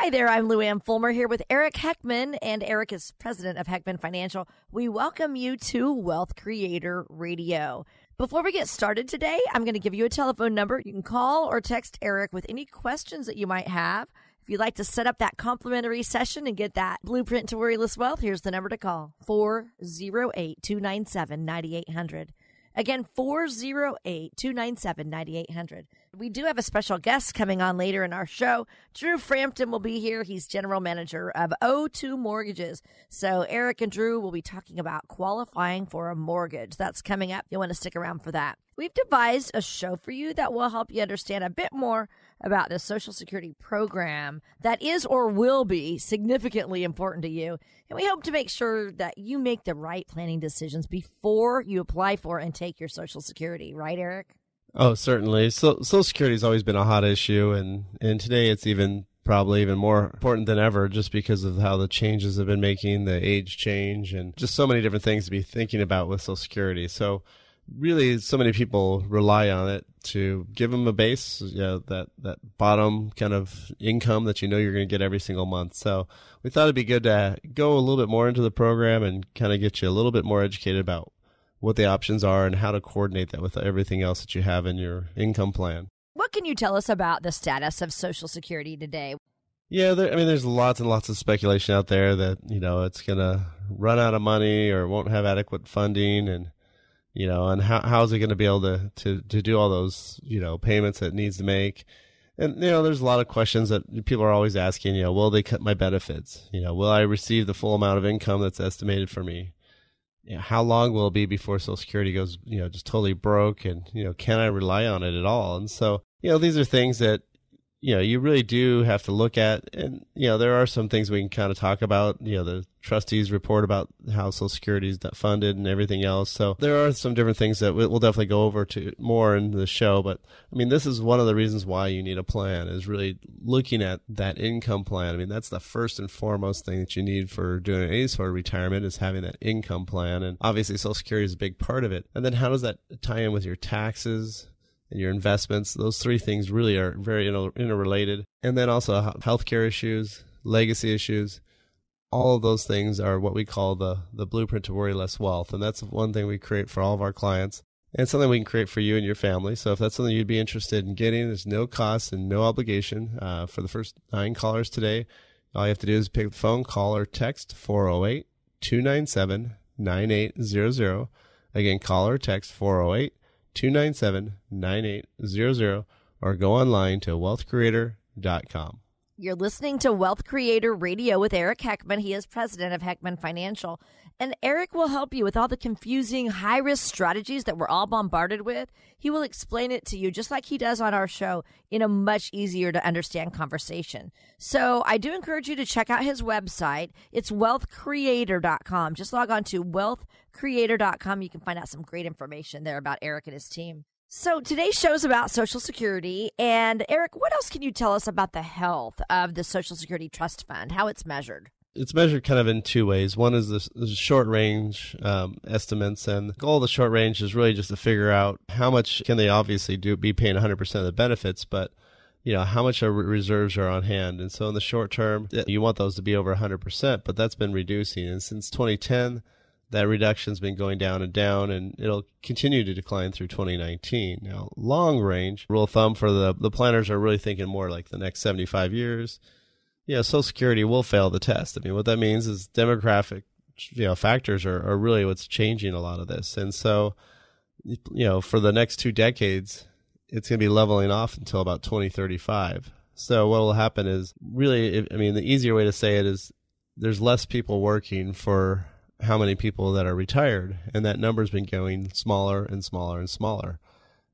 Hi there, I'm Lou Ann Fulmer here with Eric Heckman, and Eric is president of Heckman Financial. We welcome you to Wealth Creator Radio. Before we get started today, I'm going to give you a telephone number. You can call or text Eric with any questions that you might have. If you'd like to set up that complimentary session and get that blueprint to worryless wealth, here's the number to call 408 297 9800. Again, 408 297 9800. We do have a special guest coming on later in our show. Drew Frampton will be here. He's general manager of O2 Mortgages. So, Eric and Drew will be talking about qualifying for a mortgage. That's coming up. You'll want to stick around for that. We've devised a show for you that will help you understand a bit more about the Social Security program that is or will be significantly important to you. And we hope to make sure that you make the right planning decisions before you apply for and take your Social Security. Right, Eric? Oh, certainly. So, Social Security has always been a hot issue, and, and today it's even probably even more important than ever just because of how the changes have been making, the age change, and just so many different things to be thinking about with Social Security. So, really so many people rely on it to give them a base, you know, that that bottom kind of income that you know you're going to get every single month. So we thought it'd be good to go a little bit more into the program and kind of get you a little bit more educated about what the options are and how to coordinate that with everything else that you have in your income plan. What can you tell us about the status of Social Security today? Yeah, there, I mean, there's lots and lots of speculation out there that you know it's going to run out of money or won't have adequate funding, and you know, and how how is it going to be able to, to to do all those you know payments that it needs to make? And you know, there's a lot of questions that people are always asking. You know, will they cut my benefits? You know, will I receive the full amount of income that's estimated for me? You know, how long will it be before Social Security goes, you know, just totally broke? And you know, can I rely on it at all? And so, you know, these are things that you know, you really do have to look at, and you know, there are some things we can kind of talk about. You know, the trustees report about how Social Security is funded and everything else. So there are some different things that we'll definitely go over to more in the show. But I mean, this is one of the reasons why you need a plan is really looking at that income plan. I mean, that's the first and foremost thing that you need for doing any sort of retirement is having that income plan, and obviously Social Security is a big part of it. And then how does that tie in with your taxes? And your investments. Those three things really are very interrelated. And then also healthcare issues, legacy issues. All of those things are what we call the, the blueprint to worry less wealth. And that's one thing we create for all of our clients and something we can create for you and your family. So if that's something you'd be interested in getting, there's no cost and no obligation uh, for the first nine callers today. All you have to do is pick up the phone, call or text 408 297 9800. Again, call or text 408 297 9800 or go online to wealthcreator.com. You're listening to Wealth Creator Radio with Eric Heckman. He is president of Heckman Financial. And Eric will help you with all the confusing high risk strategies that we're all bombarded with. He will explain it to you just like he does on our show in a much easier to understand conversation. So I do encourage you to check out his website. It's wealthcreator.com. Just log on to wealthcreator.com. You can find out some great information there about Eric and his team. So today's show is about Social Security. And Eric, what else can you tell us about the health of the Social Security Trust Fund, how it's measured? It's measured kind of in two ways. One is the, short range um, estimates, and the goal of the short range is really just to figure out how much can they obviously do be paying 100% of the benefits, but you know how much reserves are on hand. And so in the short term, you want those to be over 100%, but that's been reducing. And since 2010 that reduction's been going down and down, and it'll continue to decline through 2019. Now, long range rule of thumb for the the planners are really thinking more like the next 75 years. Yeah, Social Security will fail the test. I mean, what that means is demographic, you know, factors are, are really what's changing a lot of this, and so, you know, for the next two decades, it's going to be leveling off until about 2035. So what will happen is really, I mean, the easier way to say it is there's less people working for how many people that are retired, and that number's been going smaller and smaller and smaller.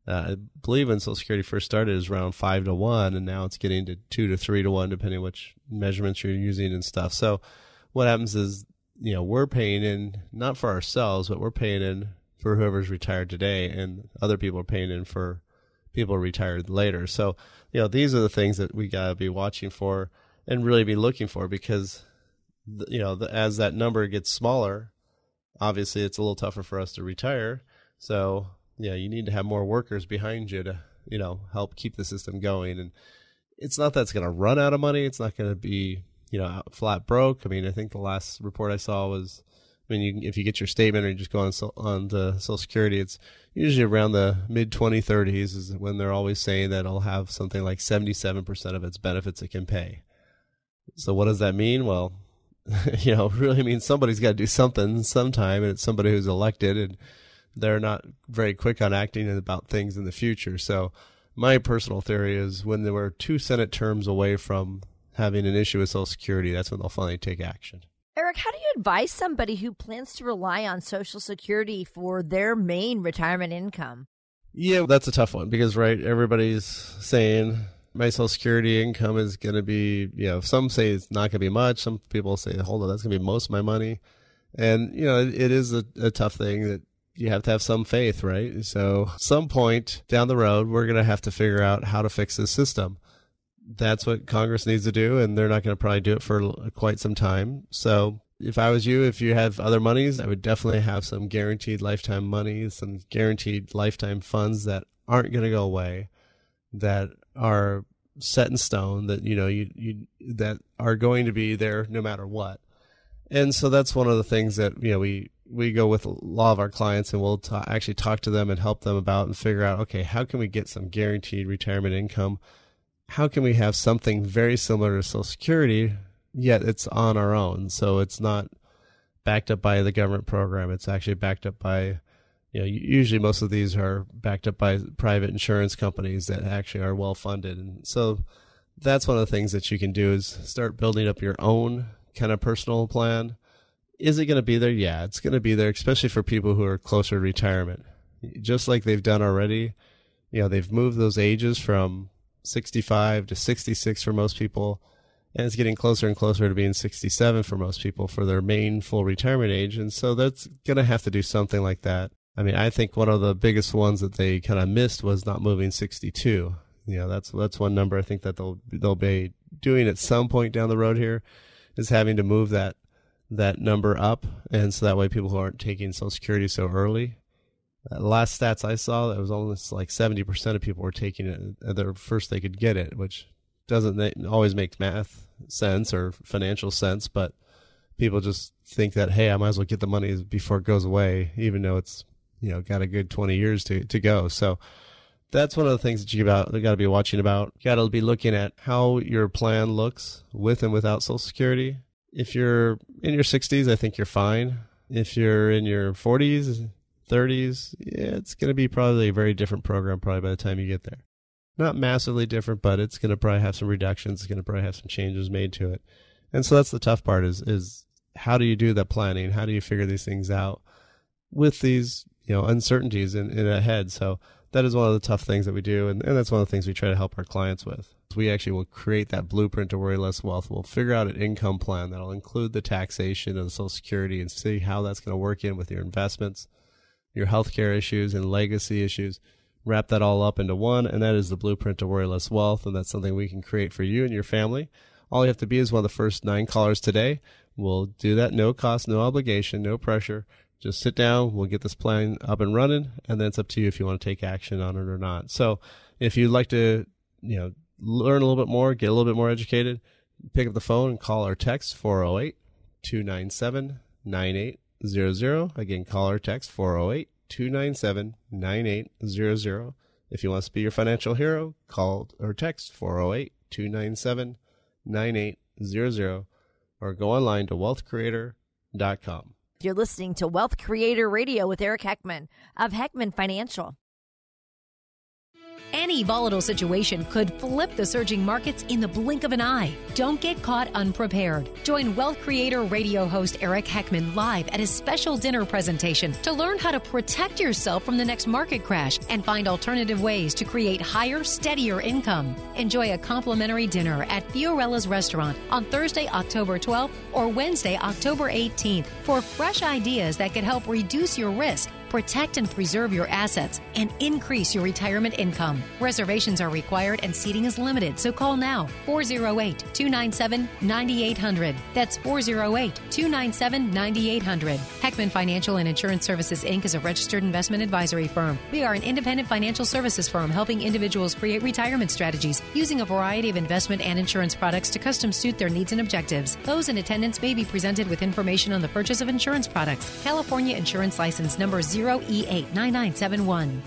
Uh, I believe when Social Security first started, it was around five to one, and now it's getting to two to three to one, depending which measurements you're using and stuff. So, what happens is, you know, we're paying in not for ourselves, but we're paying in for whoever's retired today, and other people are paying in for people retired later. So, you know, these are the things that we gotta be watching for and really be looking for because, you know, the, as that number gets smaller, obviously it's a little tougher for us to retire. So yeah, you need to have more workers behind you to, you know, help keep the system going. And it's not that it's going to run out of money. It's not going to be, you know, flat broke. I mean, I think the last report I saw was, I mean, you, if you get your statement or you just go on on the Social Security, it's usually around the mid 2030s is when they're always saying that it'll have something like 77% of its benefits it can pay. So what does that mean? Well, you know, really means somebody's got to do something sometime, and it's somebody who's elected, and they're not very quick on acting about things in the future. So, my personal theory is when they were two Senate terms away from having an issue with Social Security, that's when they'll finally take action. Eric, how do you advise somebody who plans to rely on Social Security for their main retirement income? Yeah, that's a tough one because, right, everybody's saying my Social Security income is going to be, you know, some say it's not going to be much. Some people say, hold on, that's going to be most of my money. And, you know, it, it is a, a tough thing that you have to have some faith, right? So, some point down the road, we're going to have to figure out how to fix this system. That's what Congress needs to do, and they're not going to probably do it for quite some time. So, if I was you, if you have other monies, I would definitely have some guaranteed lifetime money, some guaranteed lifetime funds that aren't going to go away, that are set in stone, that you know you you that are going to be there no matter what. And so that's one of the things that you know we we go with a lot of our clients and we'll t- actually talk to them and help them about and figure out okay how can we get some guaranteed retirement income? How can we have something very similar to social security yet it's on our own? So it's not backed up by the government program. It's actually backed up by you know usually most of these are backed up by private insurance companies that actually are well funded and so that's one of the things that you can do is start building up your own kind of personal plan is it going to be there? Yeah, it's going to be there, especially for people who are closer to retirement. Just like they've done already, you know, they've moved those ages from 65 to 66 for most people, and it's getting closer and closer to being 67 for most people for their main full retirement age. And so that's going to have to do something like that. I mean, I think one of the biggest ones that they kind of missed was not moving 62. You know, that's that's one number I think that they'll they'll be doing at some point down the road here is having to move that that number up, and so that way people who aren't taking Social Security so early. Uh, last stats I saw, it was almost like seventy percent of people were taking it at the first they could get it, which doesn't always make math sense or financial sense, but people just think that hey, I might as well get the money before it goes away, even though it's you know got a good twenty years to to go. So that's one of the things that you got to be watching about. You got to be looking at how your plan looks with and without Social Security if you're in your 60s, I think you're fine. If you're in your 40s, 30s, yeah, it's going to be probably a very different program probably by the time you get there. Not massively different, but it's going to probably have some reductions. It's going to probably have some changes made to it. And so that's the tough part is, is how do you do that planning? How do you figure these things out with these, you know, uncertainties in, in ahead? So that is one of the tough things that we do. And, and that's one of the things we try to help our clients with we actually will create that blueprint to worry less wealth. We'll figure out an income plan that'll include the taxation and the Social Security and see how that's going to work in with your investments, your healthcare issues, and legacy issues. Wrap that all up into one, and that is the blueprint to worry less wealth. And that's something we can create for you and your family. All you have to be is one of the first nine callers today. We'll do that no cost, no obligation, no pressure. Just sit down. We'll get this plan up and running, and then it's up to you if you want to take action on it or not. So, if you'd like to, you know, learn a little bit more, get a little bit more educated, pick up the phone and call or text 408 297 9800. Again, call or text 408 297 9800. If you want to be your financial hero, call or text 408 297 9800 or go online to wealthcreator.com. You're listening to Wealth Creator Radio with Eric Heckman of Heckman Financial. Any volatile situation could flip the surging markets in the blink of an eye. Don't get caught unprepared. Join Wealth Creator radio host Eric Heckman live at a special dinner presentation to learn how to protect yourself from the next market crash and find alternative ways to create higher, steadier income. Enjoy a complimentary dinner at Fiorella's restaurant on Thursday, October 12th or Wednesday, October 18th for fresh ideas that could help reduce your risk protect and preserve your assets, and increase your retirement income. Reservations are required and seating is limited, so call now 408 297 9800. That's 408 297 9800. Heckman Financial and Insurance Services Inc. is a registered investment advisory firm. We are an independent financial services firm helping individuals create retirement strategies using a variety of investment and insurance products to custom suit their needs and objectives. Those in attendance may be presented with information on the purchase of insurance products. California Insurance License number 0 0E89971.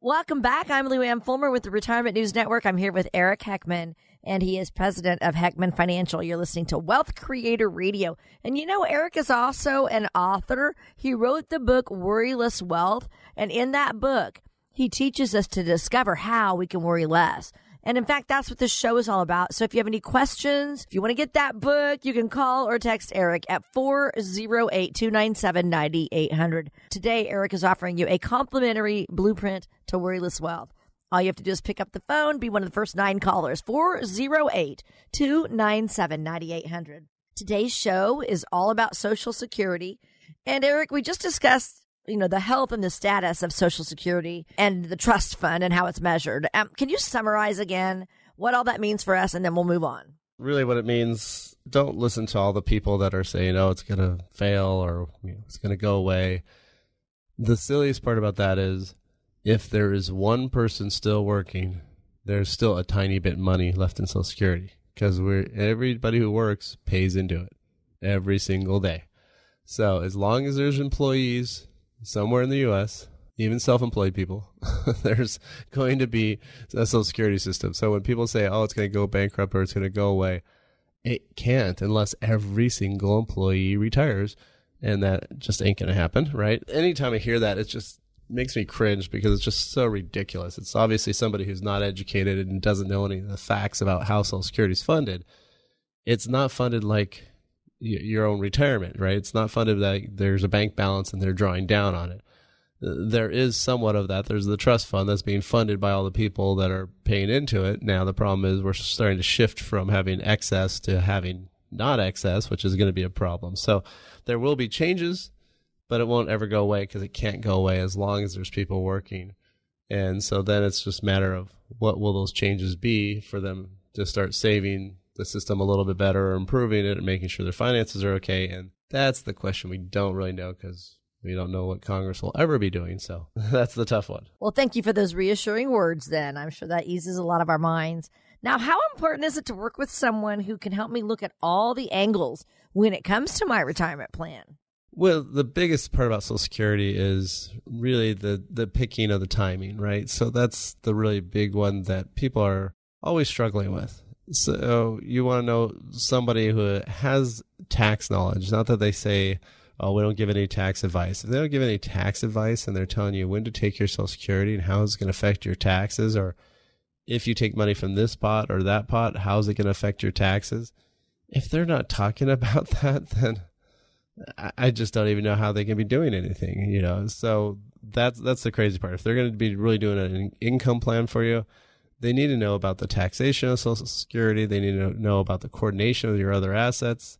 Welcome back. I'm Lou Ann Fulmer with the Retirement News Network. I'm here with Eric Heckman, and he is president of Heckman Financial. You're listening to Wealth Creator Radio. And you know, Eric is also an author. He wrote the book Worryless Wealth, and in that book, he teaches us to discover how we can worry less. And in fact, that's what this show is all about. So if you have any questions, if you want to get that book, you can call or text Eric at 408 297 9800. Today, Eric is offering you a complimentary blueprint to worryless wealth. All you have to do is pick up the phone, be one of the first nine callers, 408 297 9800. Today's show is all about Social Security. And Eric, we just discussed you know, the health and the status of Social Security and the trust fund and how it's measured. Um, can you summarize again what all that means for us, and then we'll move on? Really, what it means don't listen to all the people that are saying, oh, it's going to fail or you know, it's going to go away. The silliest part about that is if there is one person still working, there's still a tiny bit money left in Social Security because we're everybody who works pays into it every single day. So as long as there's employees somewhere in the U.S., even self-employed people, there's going to be a social security system. So when people say, "Oh, it's going to go bankrupt or it's going to go away," it can't unless every single employee retires, and that just ain't going to happen, right? Anytime I hear that, it just makes me cringe because it's just so ridiculous. It's obviously somebody who's not educated and doesn't know any of the facts about how Social Security is funded. It's not funded like your own retirement, right? It's not funded that there's a bank balance and they're drawing down on it. There is somewhat of that. There's the trust fund that's being funded by all the people that are paying into it. Now, the problem is we're starting to shift from having excess to having not excess, which is going to be a problem. So there will be changes, but it won't ever go away because it can't go away as long as there's people working. And so then it's just a matter of what will those changes be for them to start saving the system a little bit better or improving it and making sure their finances are okay. And that's the question we don't really know because we don't know what Congress will ever be doing. So that's the tough one. Well, thank you for those reassuring words then. I'm sure that eases a lot of our minds. Now, how important is it to work with someone who can help me look at all the angles when it comes to my retirement plan? Well, the biggest part about Social Security is really the the picking of the timing, right? So that's the really big one that people are always struggling with. So you want to know somebody who has tax knowledge, not that they say, "Oh, we don't give any tax advice." If they don't give any tax advice and they're telling you when to take your Social Security and how it's going to affect your taxes, or if you take money from this pot or that pot, how's it going to affect your taxes? If they're not talking about that, then I just don't even know how they can be doing anything. You know, so that's that's the crazy part. If they're going to be really doing an income plan for you they need to know about the taxation of Social Security. They need to know about the coordination of your other assets.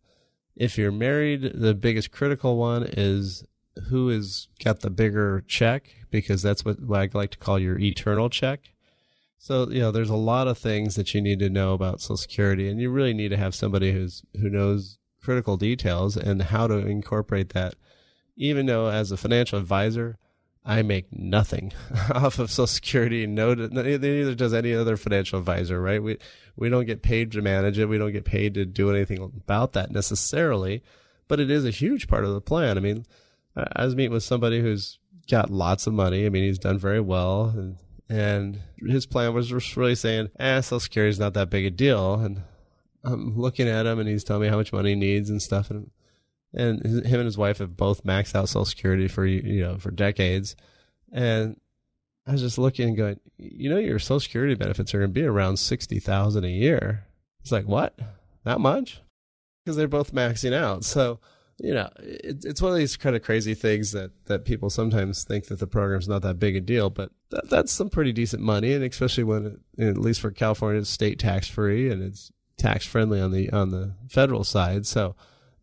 If you're married, the biggest critical one is who has got the bigger check because that's what, what I like to call your eternal check. So, you know, there's a lot of things that you need to know about Social Security and you really need to have somebody who's, who knows critical details and how to incorporate that. Even though as a financial advisor, I make nothing off of Social Security. No, neither does any other financial advisor, right? We we don't get paid to manage it. We don't get paid to do anything about that necessarily, but it is a huge part of the plan. I mean, I was meeting with somebody who's got lots of money. I mean, he's done very well, and and his plan was just really saying, "Ah, Social Security is not that big a deal." And I'm looking at him, and he's telling me how much money he needs and stuff, and and him and his wife have both maxed out Social Security for you know for decades, and I was just looking and going, you know, your Social Security benefits are going to be around sixty thousand a year. It's like what? That much? Because they're both maxing out. So you know, it, it's one of these kind of crazy things that, that people sometimes think that the program's not that big a deal, but that, that's some pretty decent money, and especially when, it, at least for California, it's state tax free and it's tax friendly on the on the federal side. So,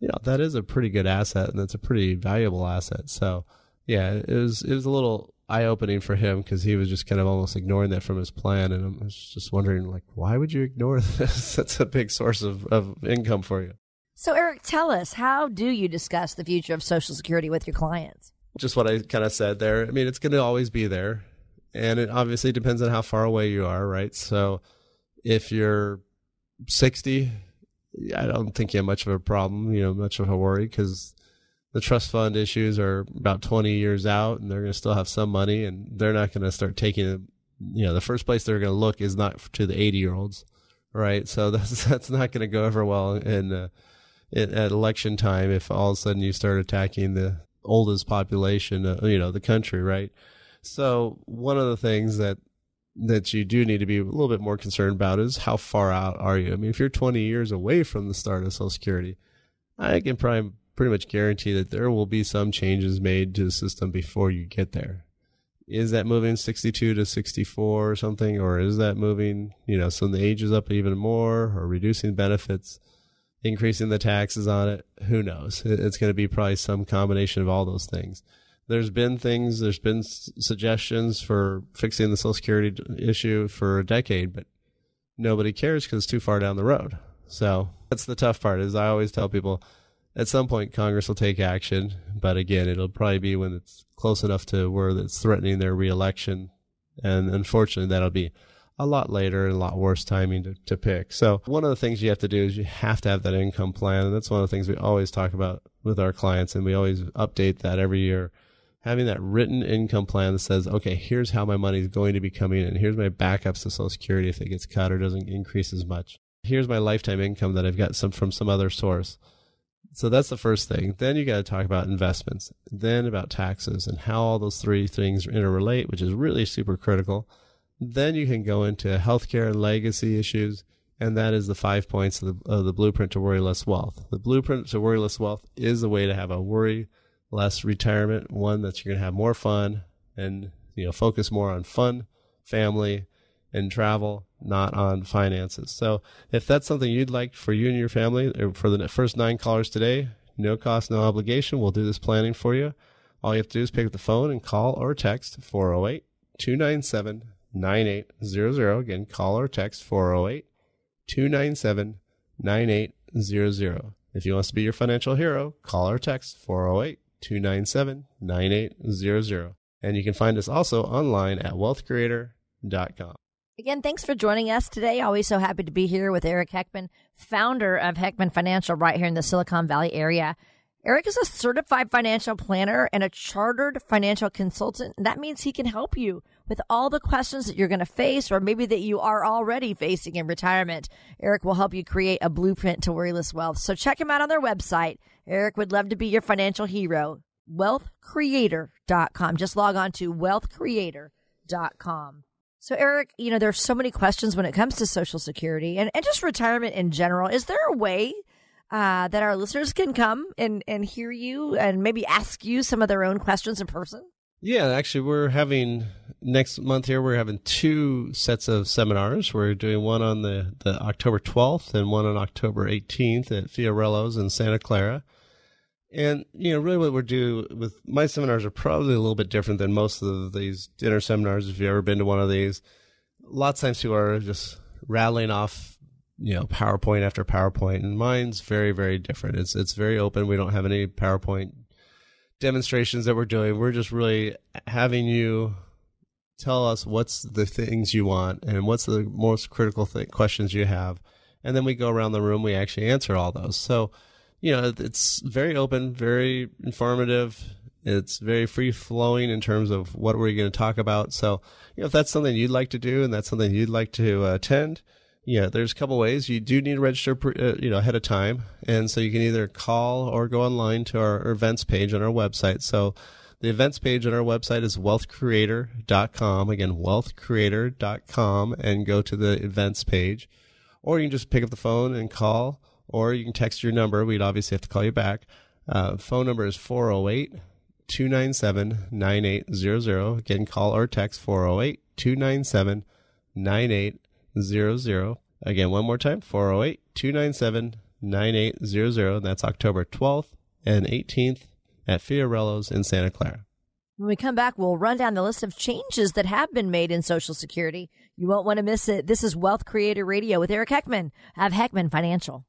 you know, that is a pretty good asset, and that's a pretty valuable asset. So, yeah, it was it was a little eye opening for him because he was just kind of almost ignoring that from his plan, and I was just wondering, like, why would you ignore this? that's a big source of, of income for you. So, Eric, tell us, how do you discuss the future of Social Security with your clients? Just what I kind of said there. I mean, it's going to always be there. And it obviously depends on how far away you are, right? So, if you're 60, I don't think you have much of a problem, you know, much of a worry because the trust fund issues are about 20 years out and they're going to still have some money and they're not going to start taking it. You know, the first place they're going to look is not to the 80 year olds, right? So that's, that's not going to go over well in, uh, at election time if all of a sudden you start attacking the oldest population, uh, you know, the country, right? So one of the things that that you do need to be a little bit more concerned about is how far out are you? I mean, if you're 20 years away from the start of Social Security, I can probably pretty much guarantee that there will be some changes made to the system before you get there. Is that moving 62 to 64 or something, or is that moving, you know, so the age is up even more, or reducing benefits? increasing the taxes on it. Who knows? It's going to be probably some combination of all those things. There's been things, there's been suggestions for fixing the Social Security issue for a decade, but nobody cares because it's too far down the road. So that's the tough part. Is I always tell people, at some point Congress will take action, but again, it'll probably be when it's close enough to where it's threatening their reelection, and unfortunately, that'll be a lot later and a lot worse timing to, to pick. So one of the things you have to do is you have to have that income plan. And that's one of the things we always talk about with our clients. And we always update that every year. Having that written income plan that says, okay, here's how my money is going to be coming in. Here's my backups to Social Security if it gets cut or doesn't increase as much. Here's my lifetime income that I've got some from some other source. So that's the first thing. Then you got to talk about investments, then about taxes and how all those three things interrelate, which is really super critical. Then you can go into healthcare and legacy issues, and that is the five points of the, of the blueprint to worry less wealth. The blueprint to worry less wealth is a way to have a worry less retirement, one that you're going to have more fun and you know focus more on fun, family, and travel, not on finances. So if that's something you'd like for you and your family, uh, for the first nine callers today, no cost, no obligation, we'll do this planning for you. All you have to do is pick up the phone and call or text 408 297 9800. Again, call or text 408 297 9800. If you want us to be your financial hero, call or text 408 297 9800. And you can find us also online at wealthcreator.com. Again, thanks for joining us today. Always so happy to be here with Eric Heckman, founder of Heckman Financial, right here in the Silicon Valley area. Eric is a certified financial planner and a chartered financial consultant. That means he can help you with all the questions that you're going to face or maybe that you are already facing in retirement. Eric will help you create a blueprint to worryless wealth. So check him out on their website. Eric would love to be your financial hero. Wealthcreator.com. Just log on to wealthcreator.com. So, Eric, you know, there's so many questions when it comes to Social Security and, and just retirement in general. Is there a way uh, that our listeners can come and, and hear you and maybe ask you some of their own questions in person? Yeah, actually, we're having next month here. We're having two sets of seminars. We're doing one on the, the October 12th and one on October 18th at Fiorello's in Santa Clara. And you know, really, what we're doing with my seminars are probably a little bit different than most of these dinner seminars. If you've ever been to one of these, lots of times people are just rattling off you know PowerPoint after PowerPoint, and mine's very very different. It's it's very open. We don't have any PowerPoint demonstrations that we're doing. We're just really having you tell us what's the things you want and what's the most critical th- questions you have, and then we go around the room. We actually answer all those. So you know it's very open, very informative. It's very free flowing in terms of what we're going to talk about. So, you know, if that's something you'd like to do and that's something you'd like to uh, attend, yeah, there's a couple ways. You do need to register, uh, you know, ahead of time, and so you can either call or go online to our events page on our website. So The events page on our website is wealthcreator.com. Again, wealthcreator.com and go to the events page. Or you can just pick up the phone and call, or you can text your number. We'd obviously have to call you back. Uh, phone number is 408 297 9800. Again, call or text 408 297 9800. Again, one more time 408 297 9800. That's October 12th and 18th at Fiorello's in Santa Clara. When we come back, we'll run down the list of changes that have been made in Social Security. You won't want to miss it. This is Wealth Creator Radio with Eric Heckman of Heckman Financial.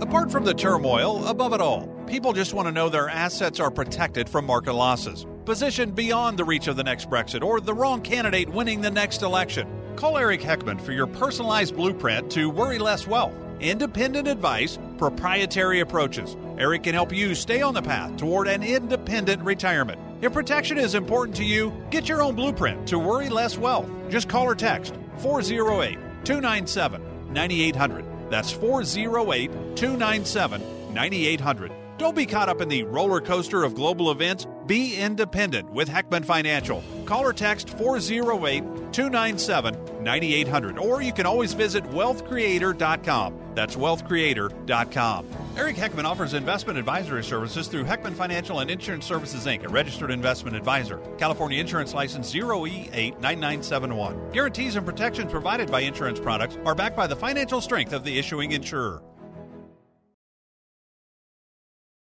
Apart from the turmoil, above it all, people just want to know their assets are protected from market losses, positioned beyond the reach of the next Brexit or the wrong candidate winning the next election. Call Eric Heckman for your personalized blueprint to worry less wealth independent advice, proprietary approaches. Eric can help you stay on the path toward an independent retirement. If protection is important to you, get your own blueprint to worry less wealth. Just call or text 408 297 9800. That's 408 297 9800. Don't be caught up in the roller coaster of global events. Be independent with Heckman Financial. Call or text 408 297 9800, or you can always visit wealthcreator.com. That's wealthcreator.com. Eric Heckman offers investment advisory services through Heckman Financial and Insurance Services Inc., a registered investment advisor. California Insurance License 0E89971. Guarantees and protections provided by insurance products are backed by the financial strength of the issuing insurer.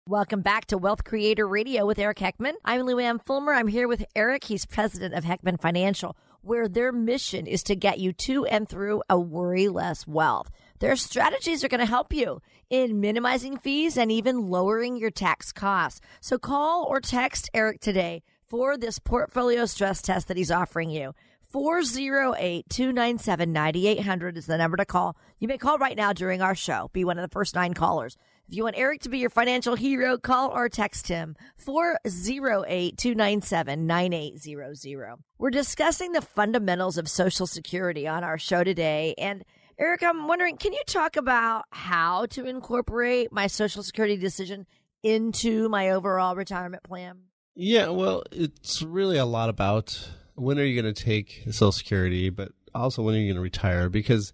Welcome back to Wealth Creator Radio with Eric Heckman. I'm Lou Ann Fulmer. I'm here with Eric. He's president of Heckman Financial, where their mission is to get you to and through a worry less wealth. Their strategies are going to help you in minimizing fees and even lowering your tax costs. So call or text Eric today for this portfolio stress test that he's offering you. 408 297 9800 is the number to call. You may call right now during our show. Be one of the first nine callers. If you want Eric to be your financial hero, call or text him 408 297 9800. We're discussing the fundamentals of Social Security on our show today. And Eric, I'm wondering, can you talk about how to incorporate my Social Security decision into my overall retirement plan? Yeah, well, it's really a lot about when are you going to take Social Security, but also when are you going to retire? Because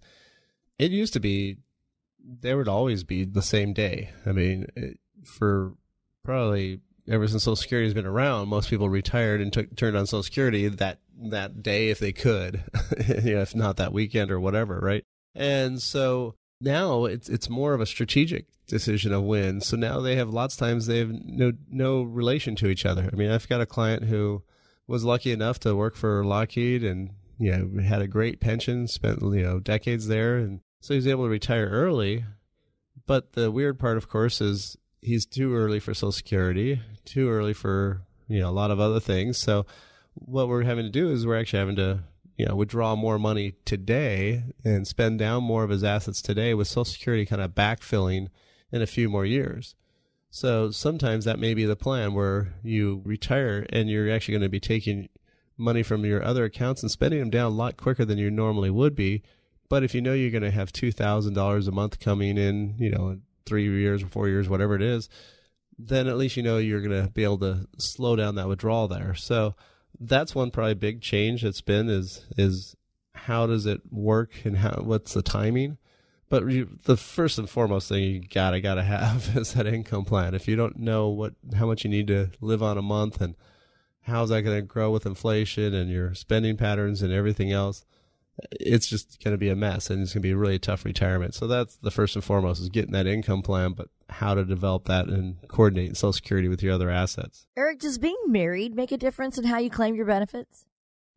it used to be there would always be the same day. I mean, it, for probably ever since Social Security has been around, most people retired and took turned on Social Security that that day if they could, you know, if not that weekend or whatever, right? And so now it's it's more of a strategic decision of when. So now they have lots of times they have no no relation to each other. I mean, I've got a client who was lucky enough to work for Lockheed and you know had a great pension, spent you know decades there, and so he's able to retire early. But the weird part, of course, is he's too early for Social Security, too early for you know a lot of other things. So what we're having to do is we're actually having to you know withdraw more money today and spend down more of his assets today with Social Security kind of backfilling in a few more years. So sometimes that may be the plan where you retire and you're actually going to be taking money from your other accounts and spending them down a lot quicker than you normally would be but if you know you're going to have two thousand dollars a month coming in, you know, three years or four years, whatever it is, then at least you know you're going to be able to slow down that withdrawal there. So that's one probably big change that's been is is how does it work and how what's the timing. But you, the first and foremost thing you gotta gotta have is that income plan. If you don't know what how much you need to live on a month and how's that going to grow with inflation and your spending patterns and everything else, it's just going to be a mess and it's going to be a really tough retirement. So that's the first and foremost is getting that income plan, but how to develop that and coordinate Social Security with your other assets. Eric, does being married make a difference in how you claim your benefits?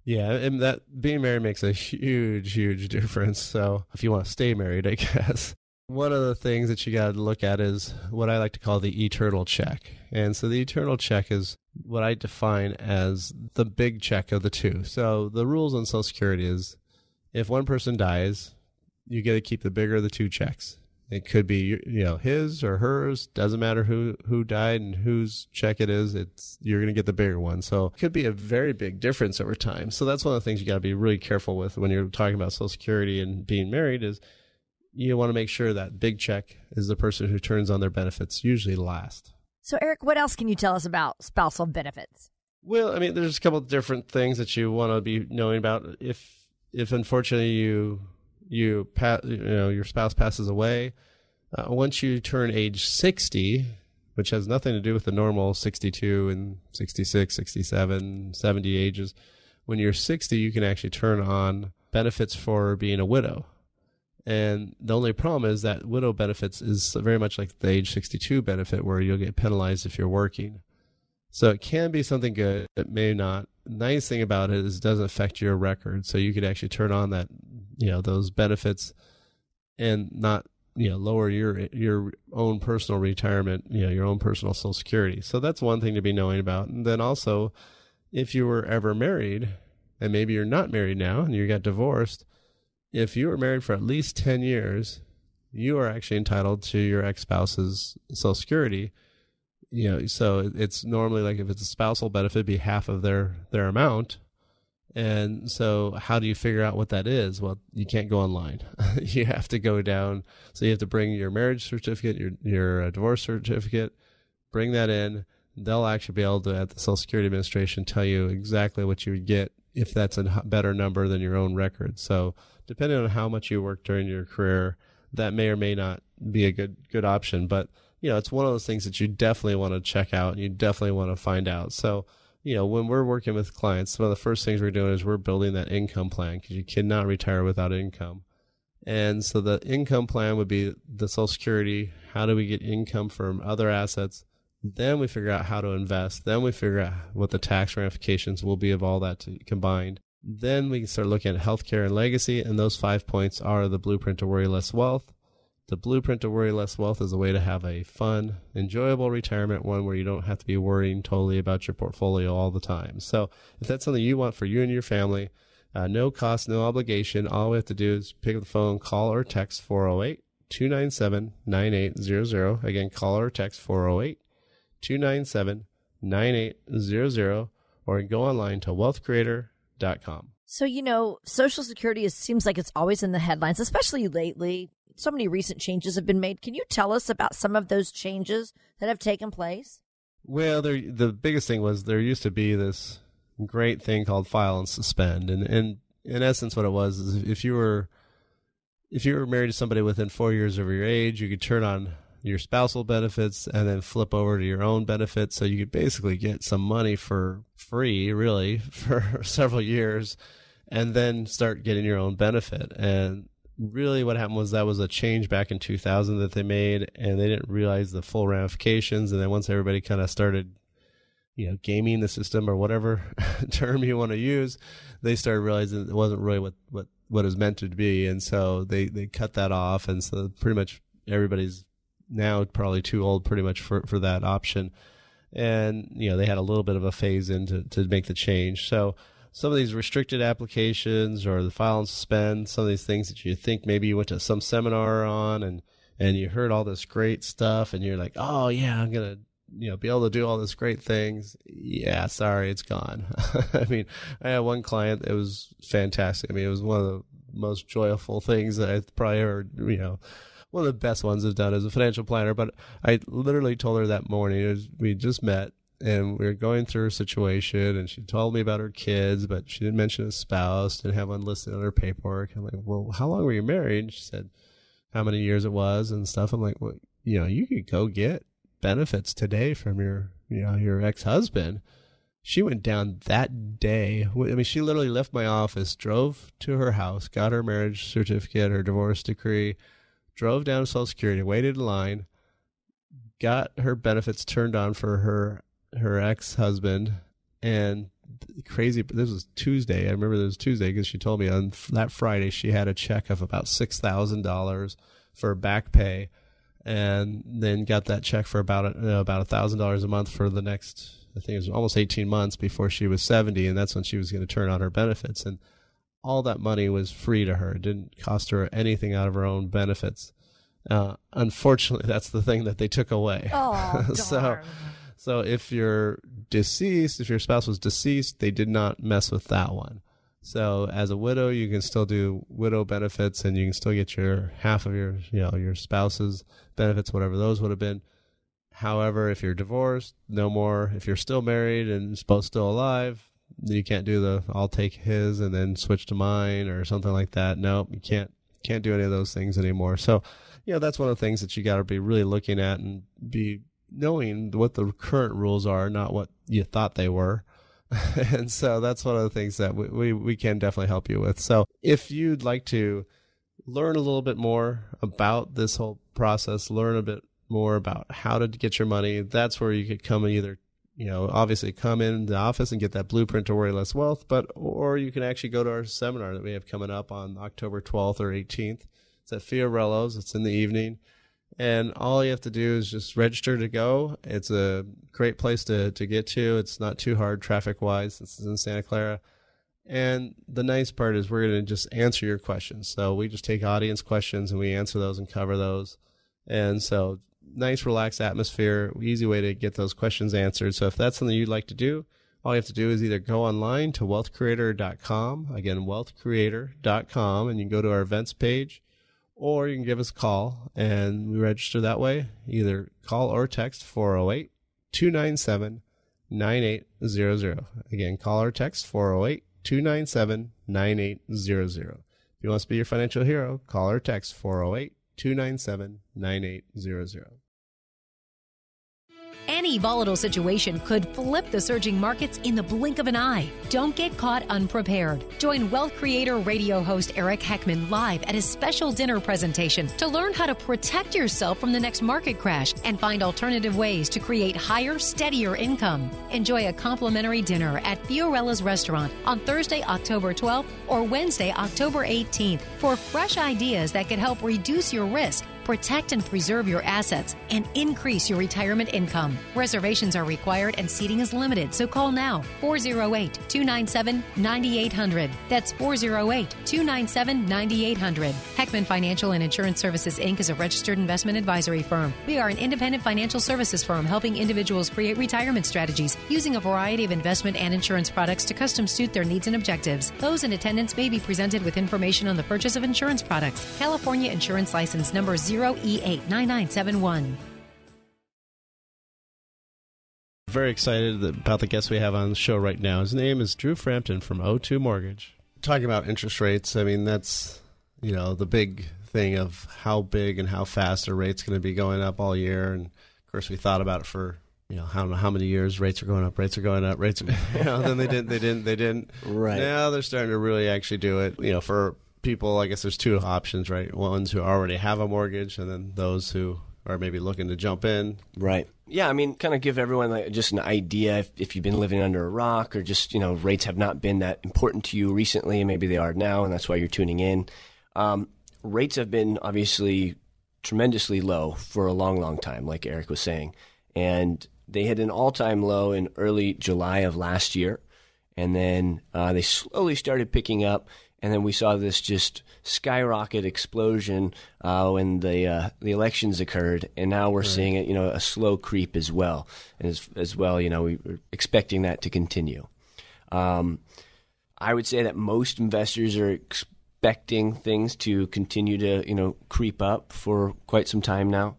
Yeah, and that being married makes a huge, huge difference. So if you want to stay married, I guess. One of the things that you got to look at is what I like to call the eternal check. And so the eternal check is what I define as the big check of the two. So the rules on Social Security is if one person dies, you get to keep the bigger of the two checks. It could be you know his or hers. Doesn't matter who who died and whose check it is. It's you're going to get the bigger one. So it could be a very big difference over time. So that's one of the things you got to be really careful with when you're talking about Social Security and being married. Is you want to make sure that big check is the person who turns on their benefits usually last. So, Eric, what else can you tell us about spousal benefits? Well, I mean, there's a couple of different things that you want to be knowing about. If if unfortunately you you you know your spouse passes away, uh, once you turn age 60, which has nothing to do with the normal 62 and 66, 67, 70 ages, when you're 60, you can actually turn on benefits for being a widow. And the only problem is that widow benefits is very much like the age 62 benefit, where you'll get penalized if you're working. So it can be something good. It may not. Nice thing about it is it doesn't affect your record. So you could actually turn on that, you know, those benefits and not, you know, lower your your own personal retirement, you know, your own personal social security. So that's one thing to be knowing about. And then also if you were ever married, and maybe you're not married now and you got divorced, if you were married for at least 10 years, you are actually entitled to your ex spouse's social security you know, so it's normally like if it's a spousal benefit, be half of their their amount. And so, how do you figure out what that is? Well, you can't go online. you have to go down. So you have to bring your marriage certificate, your your uh, divorce certificate, bring that in. They'll actually be able to, at the Social Security Administration, tell you exactly what you would get if that's a better number than your own record. So, depending on how much you work during your career, that may or may not be a good good option. But you know, it's one of those things that you definitely want to check out and you definitely want to find out. So, you know, when we're working with clients, one of the first things we're doing is we're building that income plan because you cannot retire without income. And so the income plan would be the Social Security. How do we get income from other assets? Then we figure out how to invest. Then we figure out what the tax ramifications will be of all that combined. Then we can start looking at healthcare and legacy. And those five points are the blueprint to worry less wealth, the blueprint to worry less wealth is a way to have a fun, enjoyable retirement, one where you don't have to be worrying totally about your portfolio all the time. So if that's something you want for you and your family, uh, no cost, no obligation. All we have to do is pick up the phone, call or text 408 297 9800. Again, call or text 408 297 9800 or go online to wealthcreator.com. So, you know, Social Security is, seems like it's always in the headlines, especially lately so many recent changes have been made. Can you tell us about some of those changes that have taken place? Well, there, the biggest thing was there used to be this great thing called file and suspend, and, and in essence, what it was is if you were if you were married to somebody within four years of your age, you could turn on your spousal benefits and then flip over to your own benefits. So you could basically get some money for free, really, for several years, and then start getting your own benefit. And really what happened was that was a change back in 2000 that they made and they didn't realize the full ramifications and then once everybody kind of started you know gaming the system or whatever term you want to use they started realizing it wasn't really what what what it was meant to be and so they they cut that off and so pretty much everybody's now probably too old pretty much for for that option and you know they had a little bit of a phase in to, to make the change so some of these restricted applications or the file and suspend, some of these things that you think maybe you went to some seminar on and, and you heard all this great stuff and you're like, oh yeah, I'm going to, you know, be able to do all this great things. Yeah, sorry, it's gone. I mean, I had one client that was fantastic. I mean, it was one of the most joyful things that I probably ever, you know, one of the best ones I've done as a financial planner. But I literally told her that morning, we just met and we were going through her situation and she told me about her kids, but she didn't mention a spouse, didn't have one listed on her paperwork. I'm like, well, how long were you married? And she said how many years it was and stuff. I'm like, well, you know, you could go get benefits today from your, you know, your ex-husband. She went down that day. I mean, she literally left my office, drove to her house, got her marriage certificate, her divorce decree, drove down to Social Security, waited in line, got her benefits turned on for her her ex husband, and crazy. This was Tuesday. I remember this was Tuesday because she told me on that Friday she had a check of about six thousand dollars for back pay, and then got that check for about uh, about a thousand dollars a month for the next. I think it was almost eighteen months before she was seventy, and that's when she was going to turn on her benefits. And all that money was free to her. It didn't cost her anything out of her own benefits. Uh, unfortunately, that's the thing that they took away. Oh, so so if you're deceased, if your spouse was deceased, they did not mess with that one. So as a widow, you can still do widow benefits and you can still get your half of your, you know, your spouse's benefits, whatever those would have been. However, if you're divorced, no more. If you're still married and both still alive, you can't do the I'll take his and then switch to mine or something like that. No, you can't can't do any of those things anymore. So, you know, that's one of the things that you got to be really looking at and be knowing what the current rules are, not what you thought they were. and so that's one of the things that we, we, we can definitely help you with. So if you'd like to learn a little bit more about this whole process, learn a bit more about how to get your money, that's where you could come and either, you know, obviously come in the office and get that blueprint to worry less wealth, but, or you can actually go to our seminar that we have coming up on October 12th or 18th. It's at Fiorello's. It's in the evening and all you have to do is just register to go. It's a great place to, to get to. It's not too hard traffic wise. This is in Santa Clara. And the nice part is we're going to just answer your questions. So we just take audience questions and we answer those and cover those. And so nice, relaxed atmosphere, easy way to get those questions answered. So if that's something you'd like to do, all you have to do is either go online to wealthcreator.com, again, wealthcreator.com, and you can go to our events page or you can give us a call and we register that way. Either call or text 408 297 9800. Again, call or text 408 297 9800. If you want to be your financial hero, call or text 408 297 9800. Any volatile situation could flip the surging markets in the blink of an eye. Don't get caught unprepared. Join Wealth Creator radio host Eric Heckman live at his special dinner presentation to learn how to protect yourself from the next market crash and find alternative ways to create higher, steadier income. Enjoy a complimentary dinner at Fiorella's restaurant on Thursday, October 12th or Wednesday, October 18th for fresh ideas that could help reduce your risk protect and preserve your assets, and increase your retirement income. Reservations are required and seating is limited, so call now 408 297 9800. That's 408 297 9800. Heckman Financial and Insurance Services Inc. is a registered investment advisory firm. We are an independent financial services firm helping individuals create retirement strategies using a variety of investment and insurance products to custom suit their needs and objectives. Those in attendance may be presented with information on the purchase of insurance products. California Insurance License number 0 0E89971. Very excited about the guest we have on the show right now. His name is Drew Frampton from O2 Mortgage. Talking about interest rates, I mean, that's, you know, the big thing of how big and how fast are rates going to be going up all year. And of course, we thought about it for you know, I don't know how many years rates are going up, rates are going up, rates. Are, you know, then they didn't, they didn't, they didn't. Right now, they're starting to really actually do it. You know, for people, I guess there's two options, right? Ones who already have a mortgage, and then those who are maybe looking to jump in. Right. Yeah, I mean, kind of give everyone like just an idea if, if, you've been living under a rock or just, you know, rates have not been that important to you recently, and maybe they are now, and that's why you're tuning in. Um, rates have been obviously tremendously low for a long, long time, like Eric was saying. And they hit an all time low in early July of last year. And then uh, they slowly started picking up and then we saw this just skyrocket explosion uh, when the uh, the elections occurred, and now we're right. seeing it, you know, a slow creep as well, as as well, you know, we are expecting that to continue. Um, I would say that most investors are expecting things to continue to, you know, creep up for quite some time now,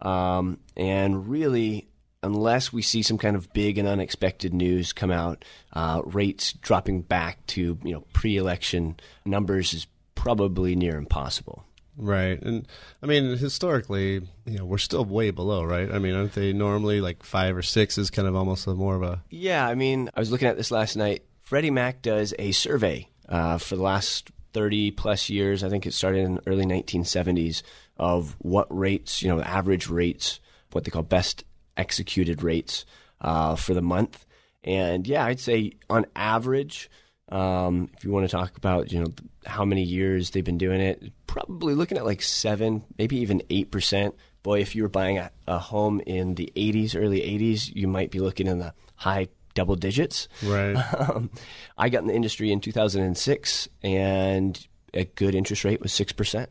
um, and really unless we see some kind of big and unexpected news come out, uh, rates dropping back to you know pre-election numbers is probably near impossible. Right, and I mean historically, you know, we're still way below, right? I mean, aren't they normally like five or six is kind of almost a more of a yeah. I mean, I was looking at this last night. Freddie Mac does a survey uh, for the last 30 plus years. I think it started in the early 1970s of what rates, you know, average rates, what they call best executed rates uh, for the month. And yeah, I'd say on average, um, if you want to talk about you know how many years they've been doing it, probably looking at like seven, maybe even eight percent. Boy, if you were buying a, a home in the '80s, early '80s, you might be looking in the high double digits. Right. Um, I got in the industry in 2006, and a good interest rate was six percent.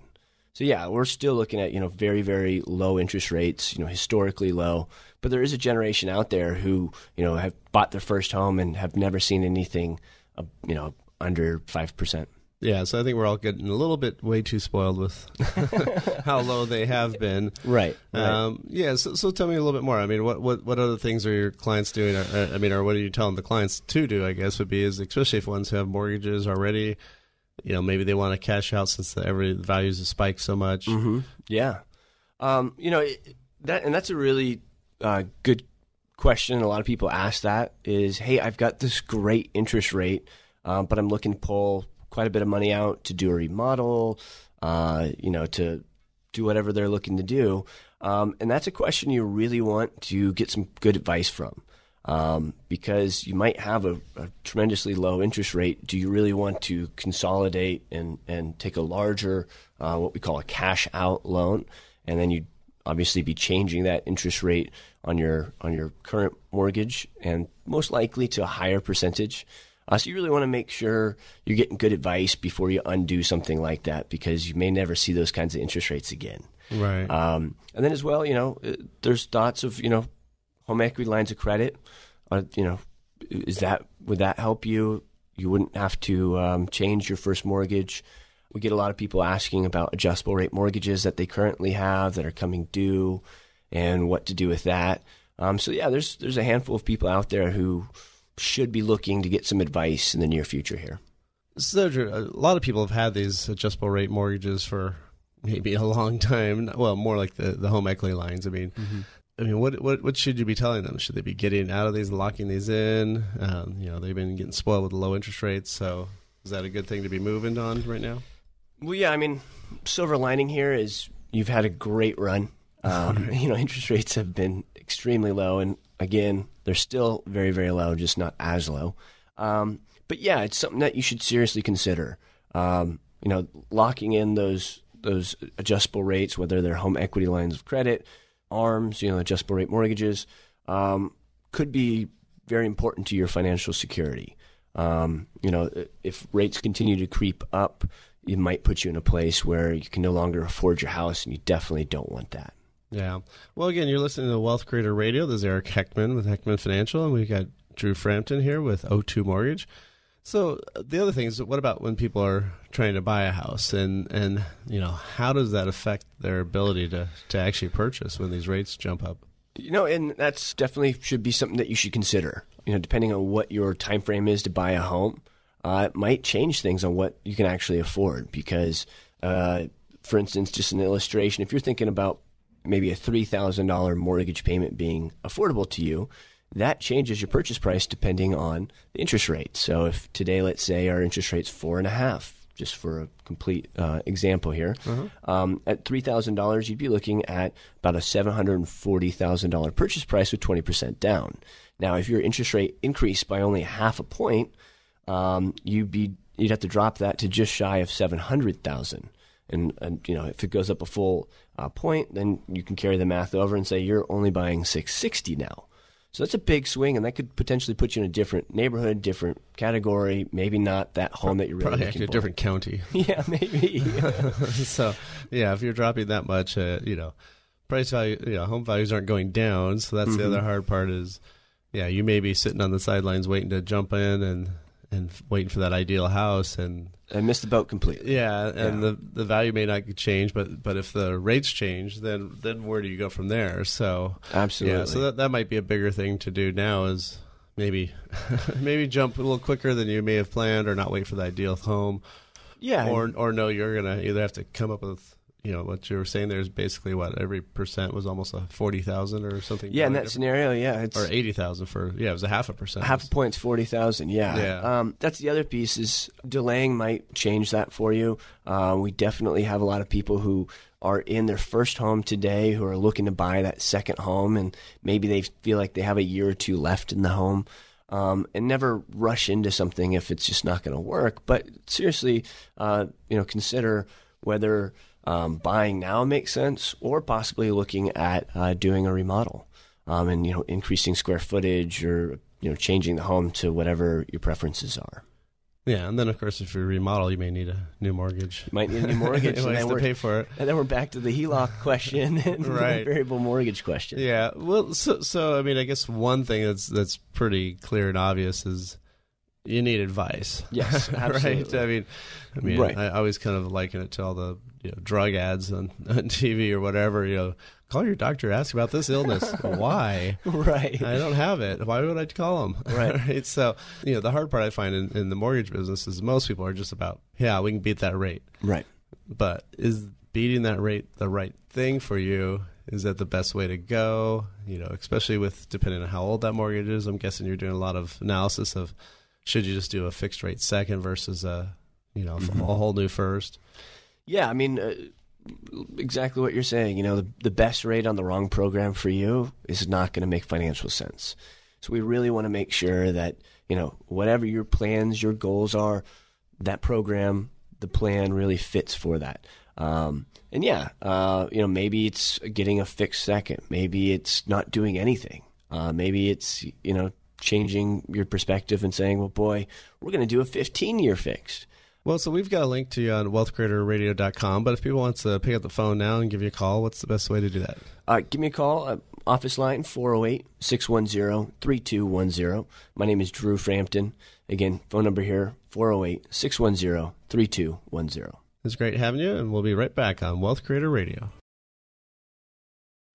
So yeah, we're still looking at you know very very low interest rates, you know historically low. But there is a generation out there who you know have bought their first home and have never seen anything, uh, you know, under five percent. Yeah, so I think we're all getting a little bit way too spoiled with how low they have been. Right. right. Um, yeah. So, so tell me a little bit more. I mean, what, what, what other things are your clients doing? Or, I mean, or what are you telling the clients to do? I guess would be is especially if ones who have mortgages already. You know, maybe they want to cash out since the every the values have spiked so much. Mm-hmm. Yeah. Um, you know that, and that's a really uh, good question. A lot of people ask that is, hey, I've got this great interest rate, um, but I'm looking to pull quite a bit of money out to do a remodel, uh, you know, to do whatever they're looking to do. Um, and that's a question you really want to get some good advice from. Um, because you might have a, a, tremendously low interest rate. Do you really want to consolidate and, and take a larger, uh, what we call a cash out loan? And then you obviously be changing that interest rate on your on your current mortgage and most likely to a higher percentage. Uh, so you really want to make sure you're getting good advice before you undo something like that because you may never see those kinds of interest rates again. Right. Um, and then as well, you know, uh, there's thoughts of you know home equity lines of credit. Uh, you know, is that would that help you? You wouldn't have to um, change your first mortgage. We get a lot of people asking about adjustable rate mortgages that they currently have that are coming due, and what to do with that. Um, so yeah, there's there's a handful of people out there who should be looking to get some advice in the near future here. So true. A lot of people have had these adjustable rate mortgages for maybe a long time. Well, more like the, the home equity lines. I mean, mm-hmm. I mean, what what what should you be telling them? Should they be getting out of these and locking these in? Um, you know, they've been getting spoiled with the low interest rates. So, is that a good thing to be moving on right now? Well, yeah. I mean, silver lining here is you've had a great run. Um, you know, interest rates have been extremely low, and again, they're still very, very low, just not as low. Um, but yeah, it's something that you should seriously consider. Um, you know, locking in those those adjustable rates, whether they're home equity lines of credit, ARMs, you know, adjustable rate mortgages, um, could be very important to your financial security. Um, you know, if rates continue to creep up, it might put you in a place where you can no longer afford your house, and you definitely don't want that. Yeah. Well, again, you're listening to Wealth Creator Radio. This is Eric Heckman with Heckman Financial, and we've got Drew Frampton here with O2 Mortgage. So the other thing is, what about when people are trying to buy a house, and and you know, how does that affect their ability to to actually purchase when these rates jump up? You know, and that's definitely should be something that you should consider. You know, depending on what your time frame is to buy a home, uh, it might change things on what you can actually afford. Because, uh, for instance, just an illustration, if you're thinking about maybe a $3,000 mortgage payment being affordable to you, that changes your purchase price depending on the interest rate. So if today, let's say our interest rate's four and a half, just for a complete uh, example here, uh-huh. um, at three thousand dollars, you'd be looking at about a seven hundred and forty thousand dollar purchase price with twenty percent down. Now, if your interest rate increased by only half a point, um, you'd be you'd have to drop that to just shy of seven hundred thousand. And, and you know, if it goes up a full uh, point, then you can carry the math over and say you're only buying 660 now. So that's a big swing, and that could potentially put you in a different neighborhood, different category. Maybe not that home that you're really Probably looking a different county. Yeah, maybe. so, yeah, if you're dropping that much, uh, you know, price value, you know, home values aren't going down. So that's the Mm-hmm. other hard part is, yeah, you may be sitting on the sidelines waiting to jump in and and waiting for that ideal house and I missed the boat completely. yeah, and Yeah. the the value may not change, but but if the rates change, then then where do you go from there? So Absolutely. yeah, so that that might be a bigger thing to do now is maybe maybe jump a little quicker than you may have planned, or not wait for the ideal home, yeah, or or no, you're gonna either have to come up with you know what you were saying. There's basically what every percent was almost a forty thousand or something. yeah. In that different. scenario, yeah, it's or eighty thousand for yeah, it was a half a percent. half a point's forty thousand. Yeah, Yeah. Um, that's the other piece is delaying might change that for you. Uh, we definitely have a lot of people who are in their first home today who are looking to buy that second home, and maybe they feel like they have a year or two left in the home. Um, and never rush into something if it's just not going to work. But seriously, uh, you know, consider whether um, buying now makes sense or possibly looking at uh, doing a remodel um, and you know increasing square footage or you know changing the home to whatever your preferences are. Yeah, and then of course if you remodel, you may need a new mortgage. You might need a new mortgage, and, then to we're, pay for it. and then we're back to the HELOC question and Right. the variable mortgage question. Yeah. Well, so so I mean, I guess one thing that's that's pretty clear and obvious is you need advice. Yes, absolutely. right. I mean, I mean, Right. I always kind of liken it to all the you know, drug ads on, on TV or whatever. You know, call your doctor, ask about this illness. Why? Right. I don't have it. Why would I call them? Right. right. So, you know, the hard part I find in, in the mortgage business is most people are just about, yeah, we can beat that rate. Right. But is beating that rate the right thing for you? Is that the best way to go? You know, especially with depending on how old that mortgage is. I'm guessing you're doing a lot of analysis of should you just do a fixed rate second versus a, you know, Mm-hmm. a whole new first. Yeah, I mean, uh, exactly what you're saying. You know, the, the best rate on the wrong program for you is not going to make financial sense. So we really want to make sure that, you know, whatever your plans, your goals are, that program, the plan really fits for that. Um, and yeah, uh, you know, maybe it's getting a fixed second. Maybe it's not doing anything. Uh, maybe it's, you know, changing your perspective and saying, well, boy, we're going to do a 15 year fixed. Well, so we've got a link to you on wealthcreatorradio.com, but if people want to pick up the phone now and give you a call, what's the best way to do that? Uh, give me a call. Uh, office line 408 610 3210. My name is Drew Frampton. Again, phone number here 408 610 3210. It's great having you, and we'll be right back on Wealth Creator Radio.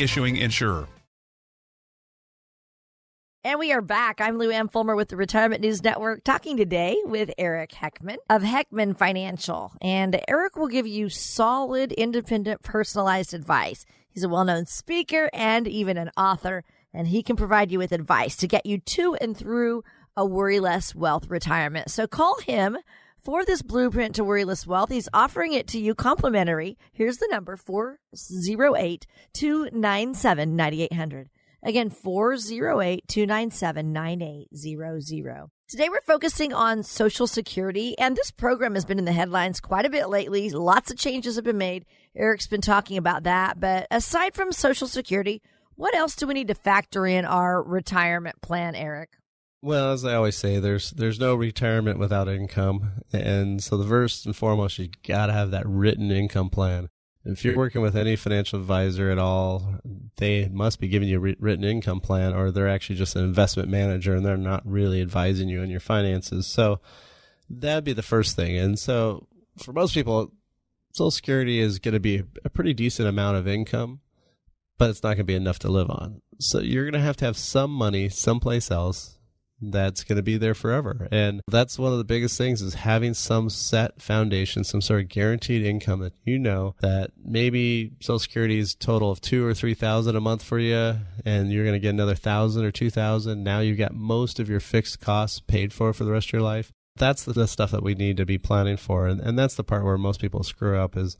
issuing insurer. And we are back. I'm Lou Ann Fulmer with the Retirement News Network, talking today with Eric Heckman of Heckman Financial. And Eric will give you solid, independent, personalized advice. He's a well known speaker and even an author, and he can provide you with advice to get you to and through a worry less wealth retirement. So call him for this blueprint to worry less wealth. He's offering it to you complimentary. Here's the number 408 297 9800. Again, 408 297 9800. Today we're focusing on Social Security, and this program has been in the headlines quite a bit lately. Lots of changes have been made. Eric's been talking about that. But aside from Social Security, what else do we need to factor in our retirement plan, Eric? Well, as I always say, there's there's no retirement without income, and so the first and foremost, you got to have that written income plan. If you're working with any financial advisor at all, they must be giving you a written income plan, or they're actually just an investment manager and they're not really advising you on your finances. So that'd be the first thing. And so for most people, Social Security is going to be a pretty decent amount of income, but it's not going to be enough to live on. So you're going to have to have some money someplace else that's going to be there forever. And that's one of the biggest things is having some set foundation, some sort of guaranteed income that you know that maybe Social Security's total of two or three thousand a month for you, and you're going to get another thousand or two thousand. Now you've got most of your fixed costs paid for for the rest of your life. That's the, the stuff that we need to be planning for, and, and that's the part where most people screw up is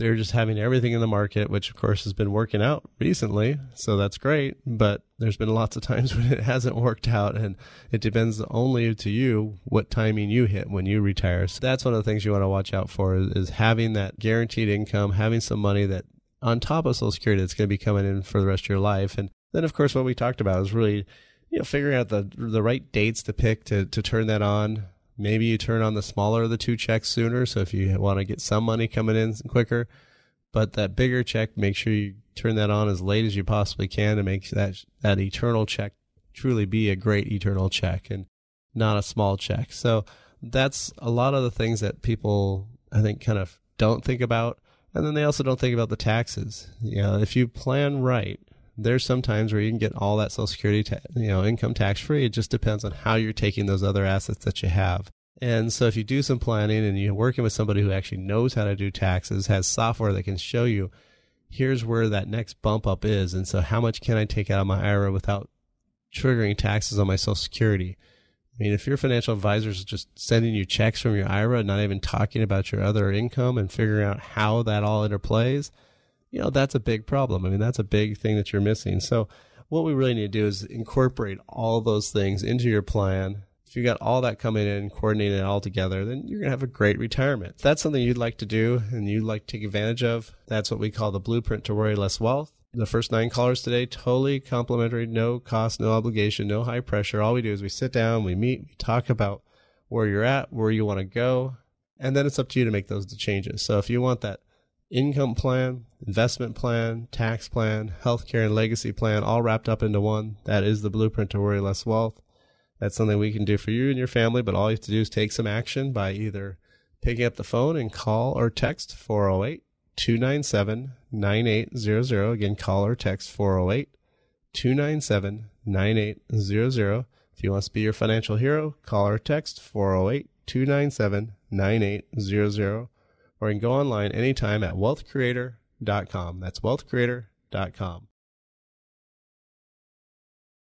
they're just having everything in the market, which of course has been working out recently. So that's great. But there's been lots of times when it hasn't worked out and it depends only to you what timing you hit when you retire. So that's one of the things you want to watch out for is, having that guaranteed income, having some money that on top of Social Security that's going to be coming in for the rest of your life. And then of course what we talked about is really, you know, figuring out the, the right dates to pick to, to turn that on maybe you turn on the smaller of the two checks sooner. So if you want to get some money coming in quicker, but that bigger check, make sure you turn that on as late as you possibly can to make that that eternal check truly be a great eternal check and not a small check. So that's a lot of the things that people I think kind of don't think about, and then they also don't think about the taxes. You know, if you plan right, there's some times where you can get all that Social Security, ta- you know, income tax free. It just depends on how you're taking those other assets that you have. And so if you do some planning and you're working with somebody who actually knows how to do taxes, has software that can show you, here's where that next bump up is. And so how much can I take out of my IRA without triggering taxes on my Social Security? I mean, if your financial advisor is just sending you checks from your IRA, not even talking about your other income and figuring out how that all interplays, you know, that's a big problem. I mean, that's a big thing that you're missing. So what we really need to do is incorporate all those things into your plan. If you got all that coming in, coordinating it all together, then you're going to have a great retirement. If that's something you'd like to do and you'd like to take advantage of, that's what we call the blueprint to worry less wealth. The first nine callers today, totally complimentary, no cost, no obligation, no high pressure. All we do is we sit down, we meet, we talk about where you're at, where you want to go, and then it's up to you to make those changes. So if you want that income plan, investment plan, tax plan, healthcare and legacy plan all wrapped up into one, that is the blueprint to worry less wealth. That's something we can do for you and your family, but all you have to do is take some action by either picking up the phone and call or text 408 297 9800. Again, call or text 408 297 9800. If you want to be your financial hero, call or text 408 297 9800. Or you can go online anytime at wealthcreator.com. That's wealthcreator.com.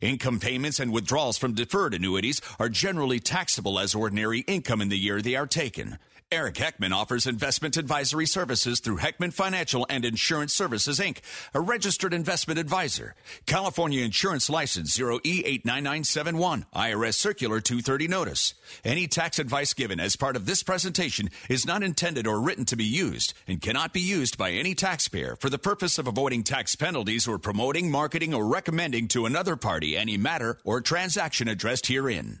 Income payments and withdrawals from deferred annuities are generally taxable as ordinary income in the year they are taken. Eric Heckman offers investment advisory services through Heckman Financial and Insurance Services, Inc., a registered investment advisor. California Insurance License 0E89971, IRS Circular 230 Notice. Any tax advice given as part of this presentation is not intended or written to be used and cannot be used by any taxpayer for the purpose of avoiding tax penalties or promoting, marketing, or recommending to another party any matter or transaction addressed herein.